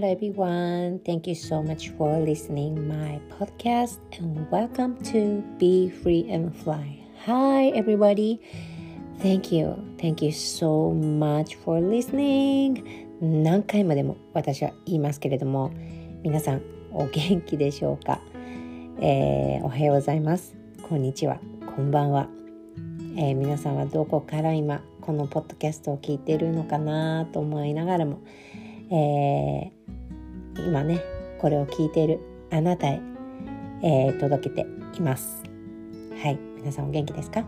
hello everyone. Thank you so much for listening my podcast and welcome to Be Free and Fly. Hi everybody. Thank you. Thank you so much for listening. 何回までも私は言いますけれども、皆さんお元気でしょうか、えー、おはようございます。こんにちは。こんばんは。えー、皆さんはどこから今このポッドキャストを聞いているのかなと思いながらも、えー、今ねこれを聞いているあなたへ、えー、届けています。はい皆さんお元気ですか、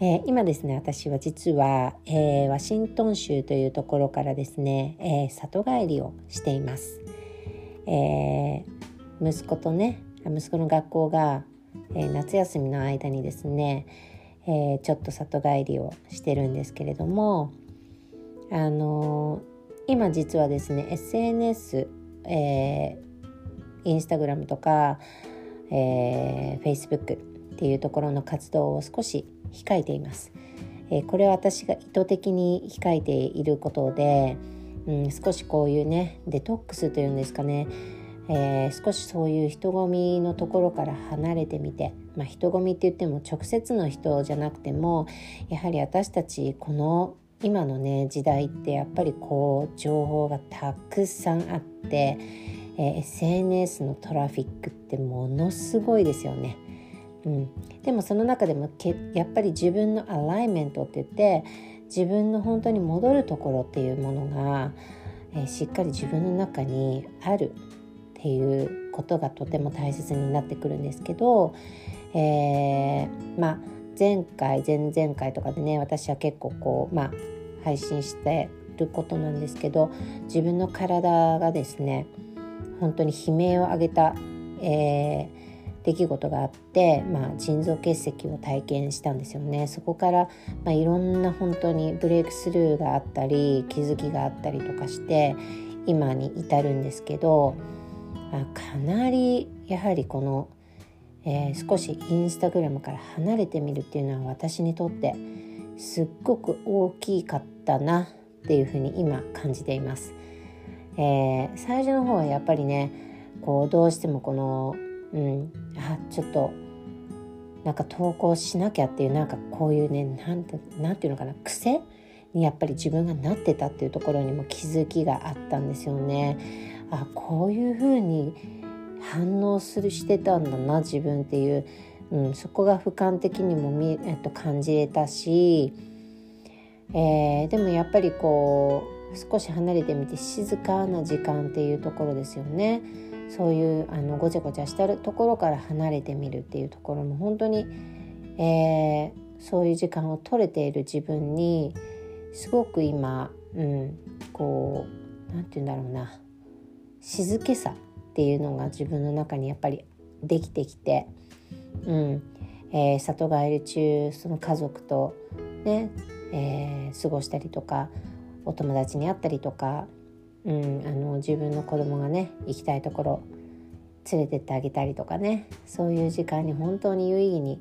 えー、今ですね私は実は、えワシントン州というところからですね、え里帰りをしています、え息子とね息子の学校が、え夏休みの間にですね、えちょっと里帰りをしてるんですけれどもあの今実はですね SNS、えー、インスタグラムとか、えー、Facebook っていうところの活動を少し控えています。えー、これは私が意図的に控えていることで、うん、少しこういうねデトックスというんですかね、えー、少しそういう人混みのところから離れてみて、まあ、人混みって言っても直接の人じゃなくてもやはり私たちこの今のね時代ってやっぱりこう情報がたくさんあって、えー、SNS のトラフィックってものすごいですよね。うん、でもその中でもけやっぱり自分のアライメントって言って自分の本当に戻るところっていうものが、えー、しっかり自分の中にあるっていうことがとても大切になってくるんですけど、えー、まあ前回前々回とかでね私は結構こうまあ配信してることなんですけど自分の体がですね本当に悲鳴を上げた、えー、出来事があって、まあ、腎臓結石を体験したんですよね。そこから、まあ、いろんな本当にブレイクスルーがあったり気づきがあったりとかして今に至るんですけどあかなりやはりこの、えー、少しインスタグラムから離れてみるっていうのは私にとってすっごく大きかったなっていうふうに今感じています。えー、最初の方はやっぱりねこうどうしてもこの、うん、あちょっとなんか投稿しなきゃっていうなんかこういうねなんてなんていうのかな癖にやっぱり自分がなってたっていうところにも気づきがあったんですよね。あこういうふうに反応するしてたんだな自分っていう。うん、そこが俯瞰的にもみ、えっと、感じれたし、えー、でもやっぱりこう少し離れてみて静かな時間っていうところですよね。そういうあのごちゃごちゃしたところから離れてみるっていうところも本当に、えー、そういう時間を取れている自分にすごく今、うん、こう何て言うんだろうな。静けさ。っていうのが自分の中にやっぱりできてきて。うんえー、里帰り中その家族とね、えー、過ごしたりとかお友達に会ったりとか、うん、あの自分の子供がね行きたいところ連れてってあげたりとかねそういう時間に本当に有意義に、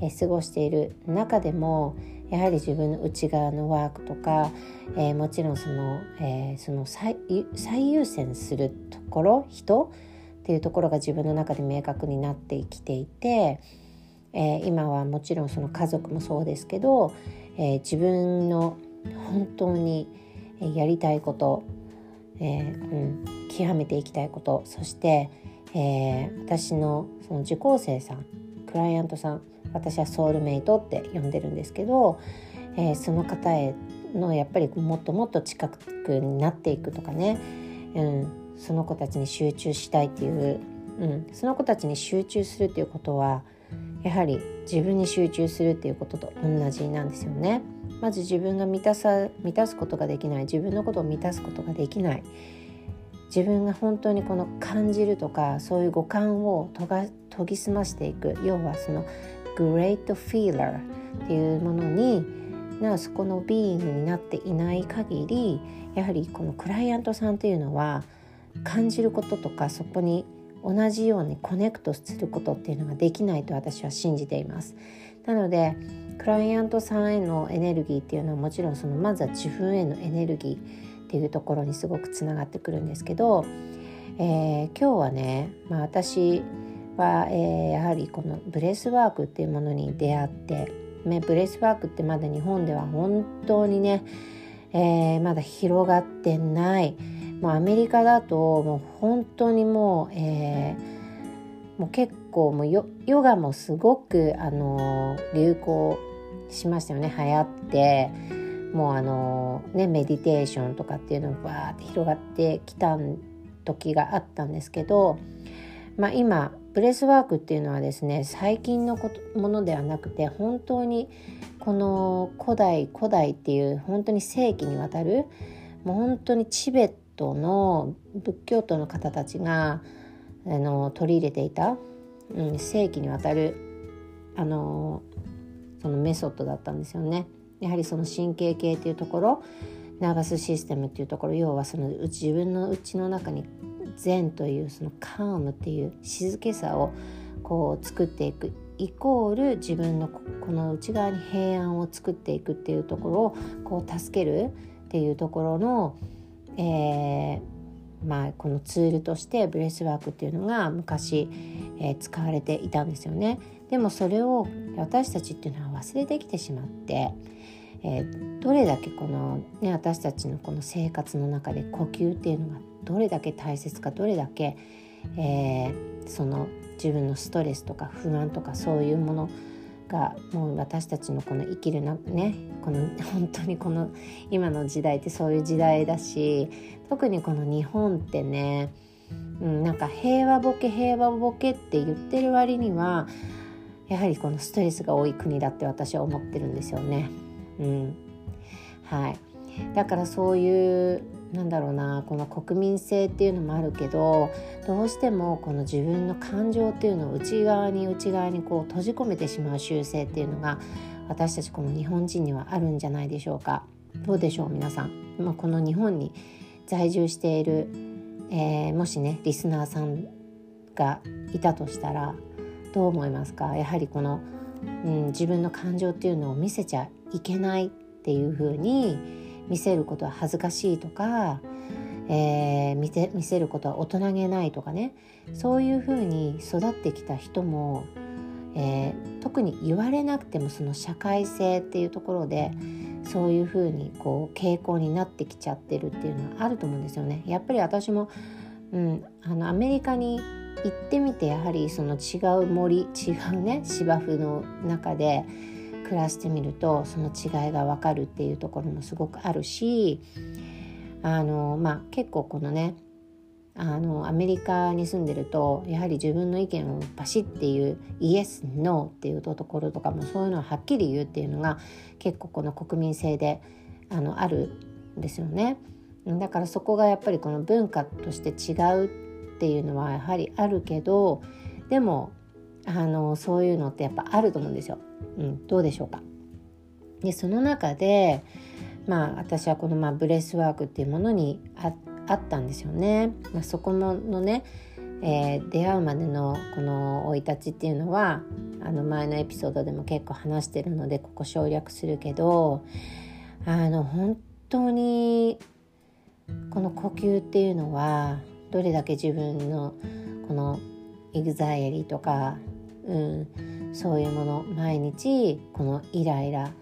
え、過ごしている中でもやはり自分の内側のワークとか、えー、もちろんその,、えー、その最優先するところ人っていうところが自分の中で明確になってきていて、えー、今はもちろんその家族もそうですけど、えー、自分の本当にやりたいこと、えーうん、極めていきたいことそして、えー、私のその受講生さんクライアントさん私はソウルメイトって呼んでるんですけど、えー、その方へのやっぱりもっともっと近くになっていくとかね、うん、その子たちに集中したいっていう、うん、その子たちに集中するっていうことはやはり自分に集中するっていうことと同じなんですよね。まず自分が満たさ満たすことができない。自分のことを満たすことができない。自分が本当にこの感じるとかそういう五感をとが研ぎ澄ましていく要はそのグレートフィーラーっていうものになそこのビーイングになっていない限りやはりこのクライアントさんっていうのは感じることとかそこに同じようにコネクトすることっていうのができないと私は信じています。なのでクライアントさんへのエネルギーっていうのはもちろんそのまずは自分へのエネルギーっていうところにすごくつながってくるんですけど、えー、今日はね、まあ、私は、えー、やはりこの breathwork っていうものに出会って、ね、 breathwork ってまだ日本では本当にね、えー、まだ広がってない。もうアメリカだともう本当にもう、えー、もう結構もうヨヨガもすごく、あの流行しましたよね。流行ってもうあのね meditation とかっていうのがバーって広がってきた時があったんですけど、まあ、今 breathwork っていうのはですね最近のことものではなくて本当にこの古代古代っていう本当に世紀にわたるもう本当にチベットの仏教徒の方たちがあの取り入れていた、うん、世紀にわたるあのそのメソッドだったんですよね。やはりその神経系っていうところナーバスシステムっていうところ要はその自分の内の中に善というそのカームっていう静けさをこう作っていくイコール自分のこの内側に平安を作っていくっていうところをこう助けるっていうところの、えー、まあ、このツールとして breathwork っていうのが昔、えー、使われていたんですよね。でもそれを私たちっていうのは忘れてきてしまって、えー、どれだけこの、ね、私たちのこの生活の中で呼吸っていうのがどれだけ大切かどれだけ、えー、その自分のストレスとか不安とかそういうものがもう私たちのこの生きるなねこの本当にこの今の時代ってそういう時代だし特にこの日本ってね、うん、なんか平和ボケ平和ボケって言ってる割にはやはりこのストレスが多い国だって私は思ってるんですよね。うん、はいだからそういうなんだろうなこの国民性っていうのもあるけどどうしてもこの自分の感情っていうのを内側に内側にこう閉じ込めてしまう習性っていうのが私たちこの日本人にはあるんじゃないでしょうか。どうでしょう皆さん、まあ、この日本に在住している、えー、もしねリスナーさんがいたとしたらどう思いますか？やはりこの、うん、自分の感情っていうのを見せちゃいけないっていうふうに見せることは恥ずかしいとか、えー、見て見せることは大人げないとかねそういうふうに育ってきた人も、えー、特に言われなくてもその社会性っていうところでそういうふうにこう傾向になってきちゃってるっていうのはあると思うんですよね。やっぱり私も、うん、あのアメリカに行ってみてやはりその違う森違うね芝生の中で暮らしてみるとその違いが分かるっていうところもすごくあるしあの、まあ、結構このねあのアメリカに住んでるとやはり自分の意見をバシッっていうイエス・ノーっていうところとかもそういうのをはっきり言うっていうのが結構この国民性であのあるんですよね。だからそこがやっぱりこの文化として違うっていうのはやはりあるけどでもあのそういうのってやっぱあると思うんですよ。うん、どうでしょうかでその中でまあ私はこの、まあ、 breathwork っていうものにあったんですよね。まあ、そこののね、えー、出会うまでのこの生い立ちっていうのはあの前のエピソードでも結構話してるのでここ省略するけどあの本当にこの呼吸っていうのはどれだけ自分のこのエグザイエリーとか、うん、そういうもの毎日このイライラ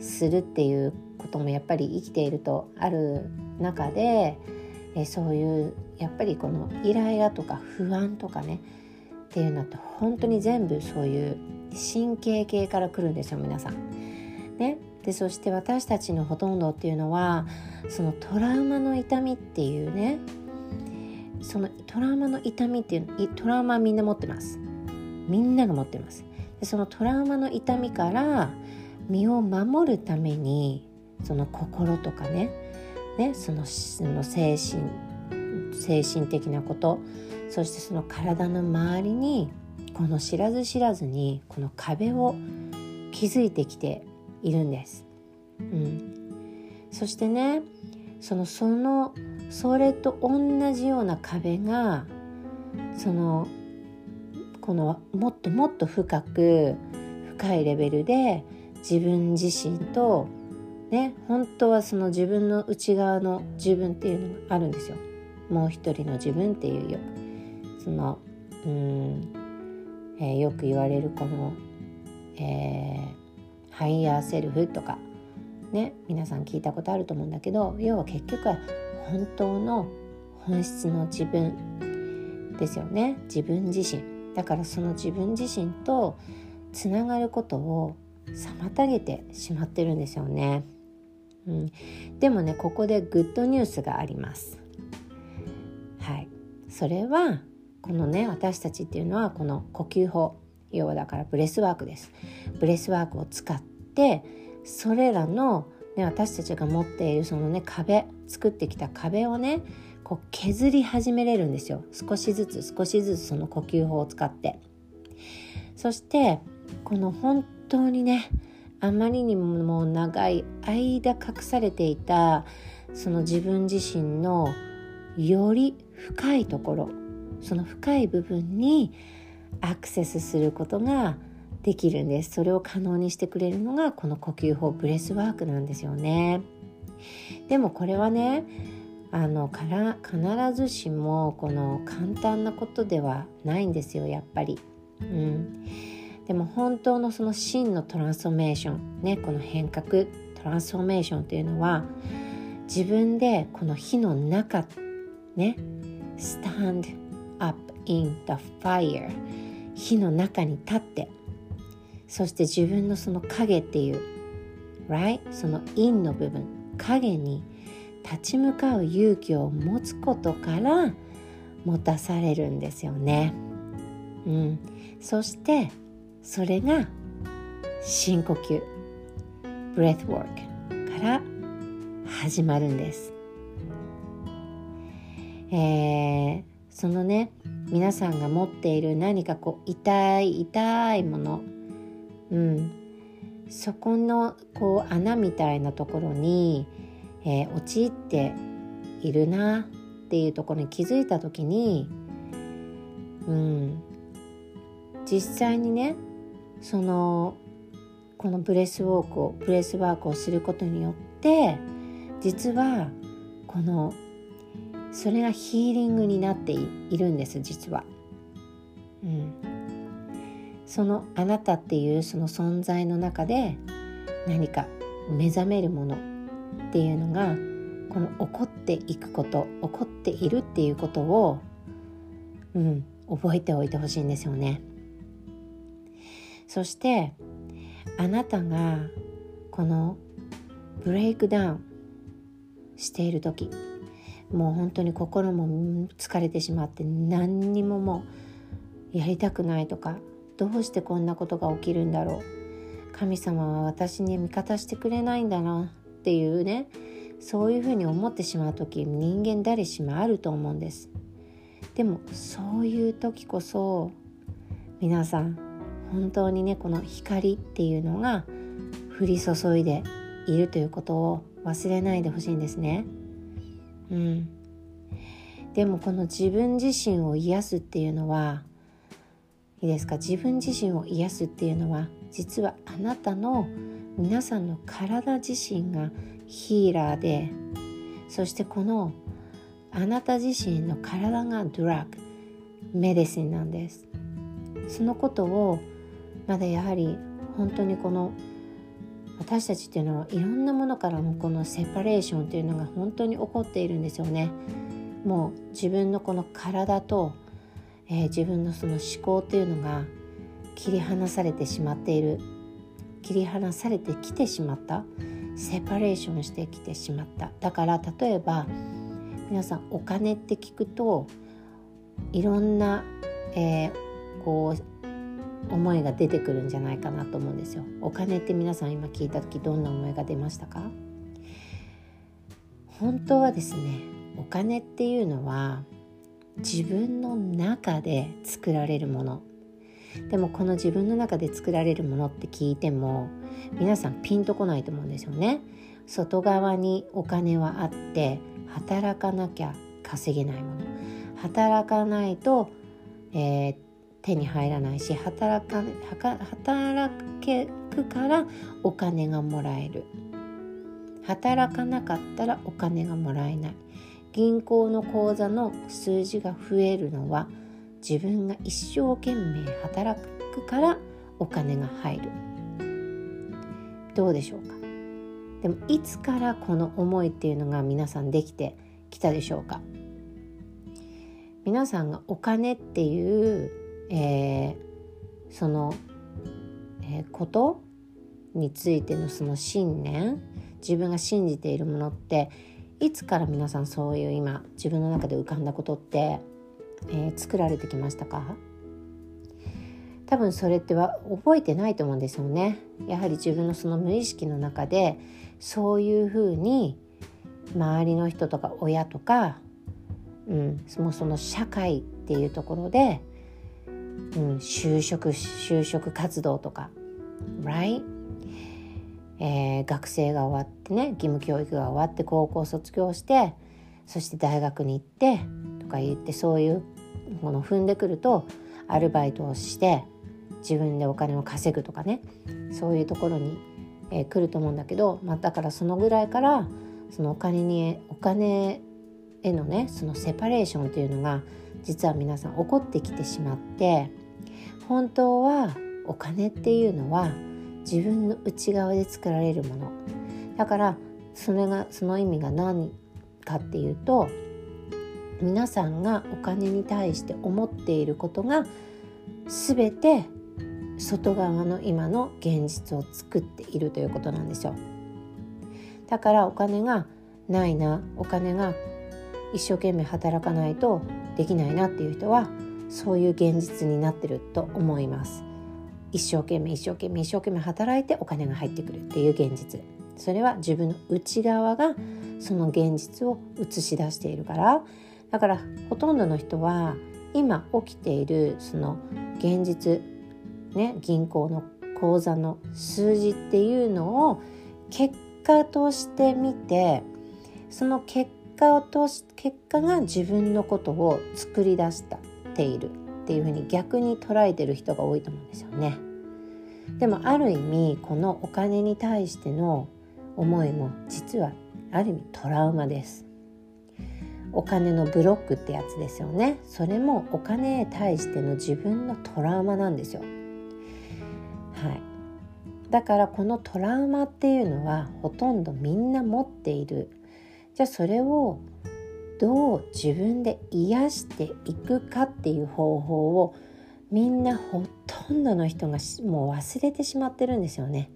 するっていうこともやっぱり生きているとある中でえそういうやっぱりこのイライラとか不安とかねっていうのって本当に全部そういう神経系から来るんですよ皆さん。ね、でそして私たちのほとんどっていうのはそのトラウマの痛みっていうねそのトラウマの痛みっていうトラウマみんな持ってます。みんなが持ってますでそのトラウマの痛みから身を守るためにその心とかねねそのその精神精神的なことそしてその体の周りにこの知らず知らずにこの壁を築いてきているんです。うん、そしてねそのそのそれと同じような壁がそのこのもっともっと深く深いレベルで自分自身と、ね、本当はその自分の内側の自分っていうのがあるんですよ。もう一人の自分っていうよ。そのうん、えー、よく言われるこの、えー、 higher self とかね皆さん聞いたことあると思うんだけど要は結局は本当の本質の自分ですよね。自分自身。だからその自分自身とつながることを妨げてしまってるんですよね、うん、でもねここで good news があります。はい。それはこのね私たちっていうのはこの呼吸法。要はだから breathwork です。 breathwork を使ってそれらの、ね、私たちが持っているそのね壁作ってきた壁をねこう削り始めれるんですよ。少しずつ少しずつその呼吸法を使って。そしてこの本当にねあまりにも長い間隠されていたその自分自身のより深いところその深い部分にアクセスすることができるんです。それを可能にしてくれるのがこの呼吸法 breathwork なんですよね。でもこれはねあのから必ずしもこの簡単なことではないんですよやっぱり。うん、でも本当のその真の transformation ねこの変革 transformation というのは自分でこの火の中ね stand up in the fire 火の中に立って。そして自分のその影っていう right その陰の部分影に立ち向かう勇気を持つことから持たされるんですよね。うん、そしてそれが深呼吸ブレ t ワークから始まるんです。えー、そのね皆さんが持っている何かこう痛い痛いもの、うん、そこのこう穴みたいなところに、えー、陥っているなっていうところに気づいた時に、うん、実際にねそのこのブレスウォークをブレスワークをすることによって実はこのそれがヒーリングになっているんです実は。うん、そのあなたっていうその存在の中で何か目覚めるものっていうのがこの起こっていくこと起こっているっていうことを、うん、覚えておいてほしいんですよね。そしてあなたがこのブレイクダウンしている時もう本当に心も疲れてしまって何にももうやりたくないとかどうしてこんなことが起きるんだろう神様は私に味方してくれないんだなっていうねそういうふうに思ってしまう時人間誰しもあると思うんです。でもそういう時こそ皆さん本当にねこの光っていうのが降り注いでいるということを忘れないでほしいんですね。うん、でもこの自分自身を癒すっていうのはいいですか？自分自身を癒すっていうのは実はあなたの皆さんの体自身がヒーラーでそしてこのあなた自身の体がドラッグメディシンなんですそのことをまだやはり本当にこの私たちっていうのはいろんなものからもこのセパレーションっていうのが本当に起こっているんですよね。もう自分のこの体と、えー、自分のその思考っていうのが切り離されてしまっている切り離されてきてしまった。セパレーションしてきてしまった。だから例えば皆さんお金って聞くといろんな、えー、こう思いが出てくるんじゃないかなと思うんですよ。お金って皆さん今聞いた時どんな思いが出ましたか？本当はですねお金っていうのは自分の中で作られるもの。でもこの自分の中で作られるものって聞いても皆さんピンとこないと思うんですよね。外側にお金はあって働かなきゃ稼げないもの。働かないと、えー、手に入らないし働か働けくからお金がもらえる。働かなかったらお金がもらえない。銀行の口座の数字が増えるのは自分が一生懸命働くからお金が入る。どうでしょうか？でもいつからこの思いっていうのが皆さんできてきたでしょうか？皆さんがお金っていう、えー、その、えー、ことについてのその信念自分が信じているものっていつから皆さんそういう今自分の中で浮かんだことって、えー、作られてきましたか？多分それっては覚えてないと思うんですよね。やはり自分のその無意識の中でそういうふうに周りの人とか親とか、うん、もその社会っていうところで、うん、就職就職活動とか right えー、学生が終わってね義務教育が終わって高校卒業してそして大学に行ってとか言ってそういうもの踏んでくるとアルバイトをして自分でお金を稼ぐとかね。そういうところに、えー、来ると思うんだけど、まあ、だからそのぐらいからそのお金にお金へのねそのセパレーションというのが実は皆さん起こってきてしまって本当はお金っていうのは自分の内側で作られるもの。だからそれがその意味が何かっていうと皆さんがお金に対して思っていることが全て外側の今の現実を作っているということなんですよ。だからお金がないなお金が一生懸命働かないとできないなっていう人はそういう現実になってると思います。一生懸命一生懸命一生懸命働いてお金が入ってくるっていう現実。それは自分の内側がその現実を映し出しているから。だからほとんどの人は今起きているその現実ね銀行の口座の数字っていうのを結果として見てその結果を通し結果が自分のことを作り出したているっていうふうに逆に捉えてる人が多いと思うんですよね。でもある意味このお金に対しての思いも実はある意味トラウマです。お金のブロックってやつですよね。それもお金へ対しての自分のトラウマなんですよ。はい。だからこのトラウマっていうのはほとんどみんな持っている。じゃあそれをどう自分で癒していくかっていう方法をみんなほとんどの人がもう忘れてしまってるんですよね。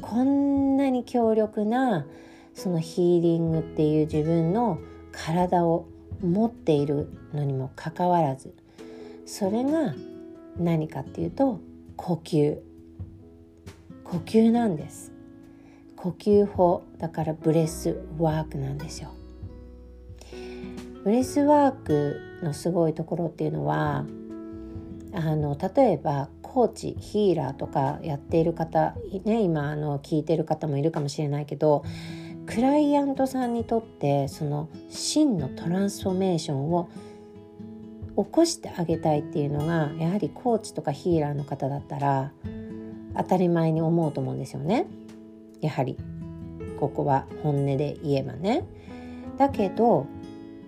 こんなに強力なそのヒーリングっていう自分の体を持っているのにもかかわらずそれが何かっていうと呼吸。呼吸なんです。呼吸法だからブレスワークなんですよ。ブレスワークのすごいところっていうのはあの例えばコーチヒーラーとかやっている方ね今あの聞いてる方もいるかもしれないけどクライアントさんにとってその真のトランスフォーメーションを起こしてあげたいっていうのがやはりコーチとかヒーラーの方だったら当たり前に思うと思うんですよね。やはりここは本音で言えばね。だけど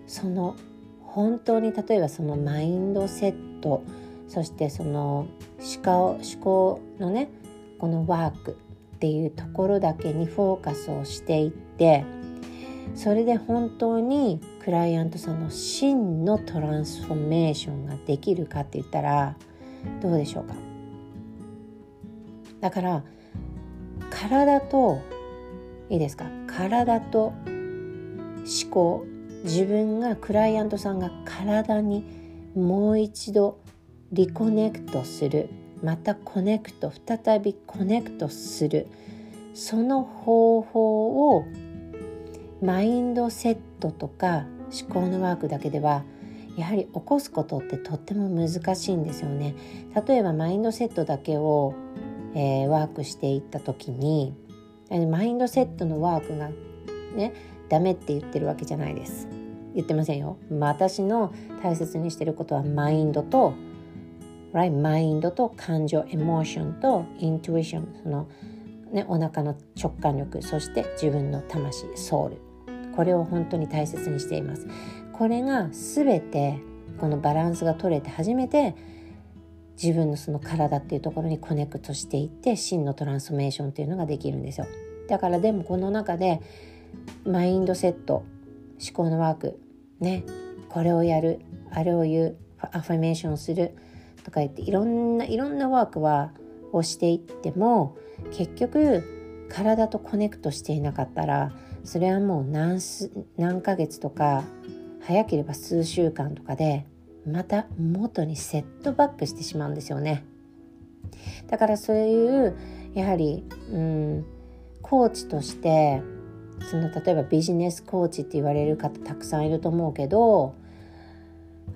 その本当に例えばそのマインドセットそしてその思考思考のねこのワークっていうところだけにフォーカスをしていってそれで本当にクライアントさんの真のトランスフォーメーションができるかって言ったらどうでしょうか？だから体といいですか？体と思考自分がクライアントさんが体にもう一度 reconnect するまた connect 再びコネクトするその方法をマインドセットとか思考のワークだけではやはり起こすことってとっても難しいんですよね。例えばマインドセットだけを、えー、ワークしていった時にマインドセットのワークがねダメって言ってるわけじゃないです。言ってませんよ。私の大切にしてることはマインドと right? マインドと感情エモーションとイントゥイションそのね、お腹の直感力そして自分の魂ソウルこれを本当に大切にしています。これが全てこのバランスが取れて初めて自分のその体っていうところにコネクトしていって真のトランスフォーメーションっていうのができるんですよ。だからでもこの中でマインドセット思考のワークねこれをやるあれを言うアファメーションするとか言っていろんないろんなワークはをしていっても結局体とコネクトしていなかったらそれはもう何何ヶ月とか早ければ数週間とかでまた元にセットバックしてしまうんですよね。だからそういうやはり、うん、コーチとしてその例えばビジネスコーチって言われる方たくさんいると思うけど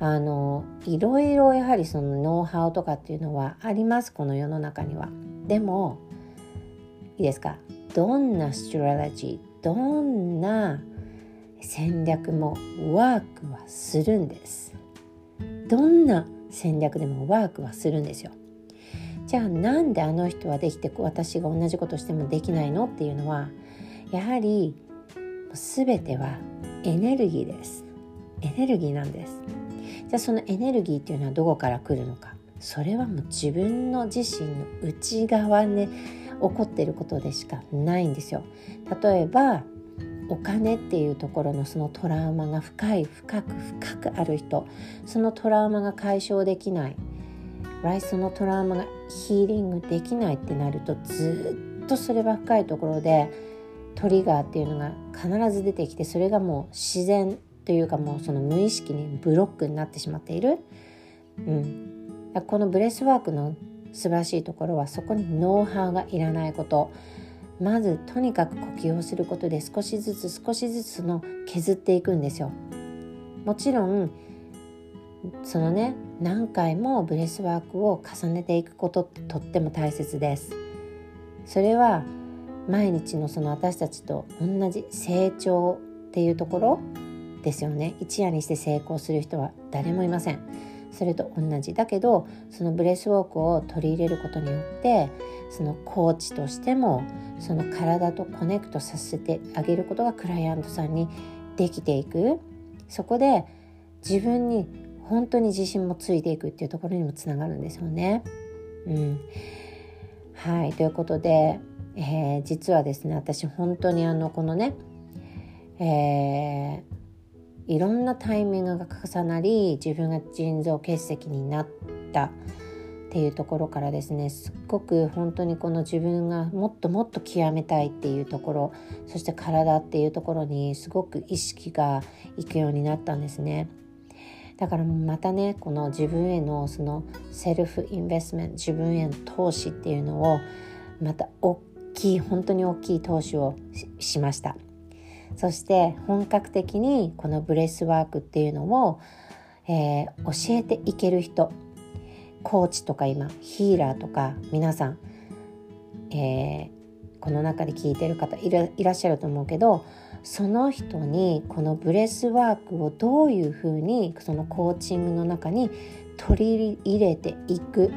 あのいろいろやはりそのノウハウとかっていうのはありますこの世の中には。でもいいですか？どんなストラテジーどんな戦略もワークはするんです。どんな戦略でもワークはするんですよ。じゃあなんであの人はできて私が同じことしてもできないのっていうのはやはり全てはエネルギーです。エネルギーなんです。じゃあそのエネルギーっていうのはどこから来るのかそれはもう自分の自身の内側、ね、起こっていることでしかないんですよ。例えばお金っていうところのそのトラウマが深い深く深くある人そのトラウマが解消できない来そのトラウマがヒーリングできないってなるとずっとそれは深いところでトリガーっていうのが必ず出てきてそれがもう自然というかもうその無意識にブロックになってしまっている、うん、このブレスワークの素晴らしいところはそこにノウハウがいらないことまずとにかく呼吸をすることで少しずつ少しずつの削っていくんですよ。もちろんそのね何回もブレスワークを重ねていくことってとっても大切です。それは毎日のその私たちと同じ成長っていうところですよね一夜にして成功する人は誰もいませんそれと同じだけどそのブレスウォークを取り入れることによってそのコーチとしてもその体とコネクトさせてあげることがクライアントさんにできていく。そこで自分に本当に自信もついていくっていうところにもつながるんですよね。うん、はい。ということで、えー、実はですね私本当にあのこのね、えーいろんなタイミングが重なり自分が腎臓結石になったっていうところからですねすっごく本当にこの自分がもっともっと極めたいっていうところそして体っていうところにすごく意識がいくようになったんですね。だからまたねこの自分へのその self investment 自分への投資っていうのをまた大きい本当に大きい投資をしました。そして本格的にこのブレスワークっていうのを、えー、教えていける人コーチとか今ヒーラーとか皆さん、えー、この中で聞いてる方いらっしゃると思うけどその人にこのブレスワークをどういうふうにそのコーチングの中に取り入れていく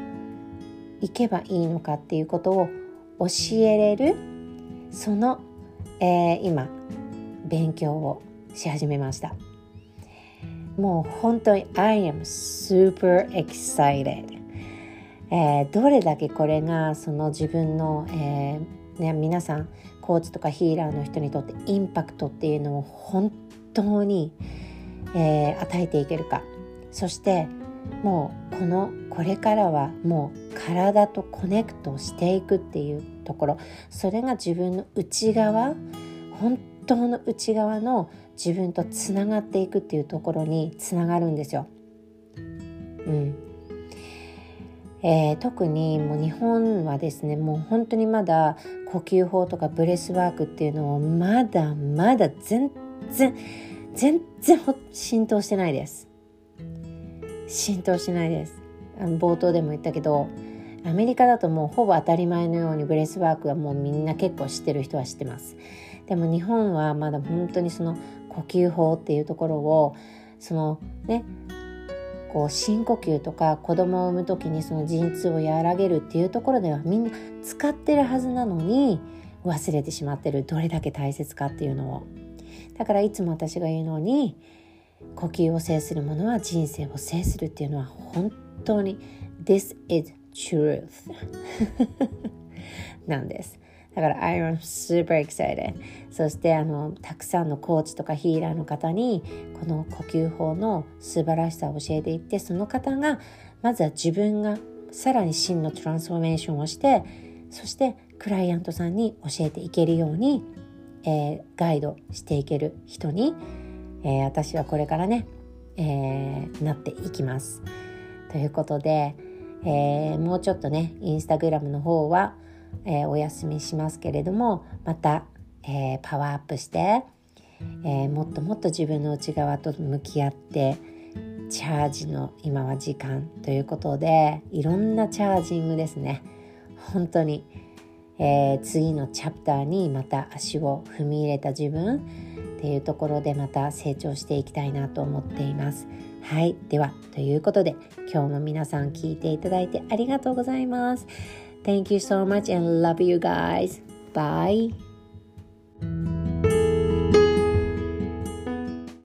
いけばいいのかっていうことを教えれるその、えー、今勉強をし始めました。もう本当に I am super excited、えー、どれだけこれがその自分の、えーね、皆さんコーチとかヒーラーの人にとってインパクトっていうのを本当に、えー、与えていけるか。そしてもうこのこれからはもう体とコネクトしていくっていうところ。それが自分の内側本当の内側の自分とつながっていくっていうところにつながるんですよ。うん。えー、特にもう日本はですねもう本当にまだ呼吸法とかブレスワークっていうのをまだまだ全然全然浸透してないです。浸透してないです。あの冒頭でも言ったけどアメリカだともうほぼ当たり前のようにブレスワークはもうみんな結構知ってる人は知ってます。でも日本はまだ本当にその呼吸法っていうところをそのねこう深呼吸とか子供を産む時にその陣痛を和らげるっていうところではみんな使ってるはずなのに忘れてしまってるどれだけ大切かっていうのを。だからいつも私が言うのに呼吸を制するものは人生を制するっていうのは本当に This is truth なんです。だから I am super excited そしてあのたくさんのコーチとかヒーラーの方にこの呼吸法の素晴らしさを教えていってその方がまずは自分がさらに真のトランスフォーメーションをしてそしてクライアントさんに教えていけるように、えー、ガイドしていける人に、えー、私はこれからね、えー、なっていきます。ということで、えもうちょっとねインスタグラムの方はえー、お休みしますけれどもまた、えー、パワーアップして、え、もっともっと自分の内側と向き合ってチャージの今は時間ということでいろんなチャージングですね本当に、え次のチャプターにまた足を踏み入れた自分っていうところでまた成長していきたいなと思っています。はい。では、ということで、今日も皆さん聞いていただいてありがとうございます。Thank you so much and love you guys. Bye.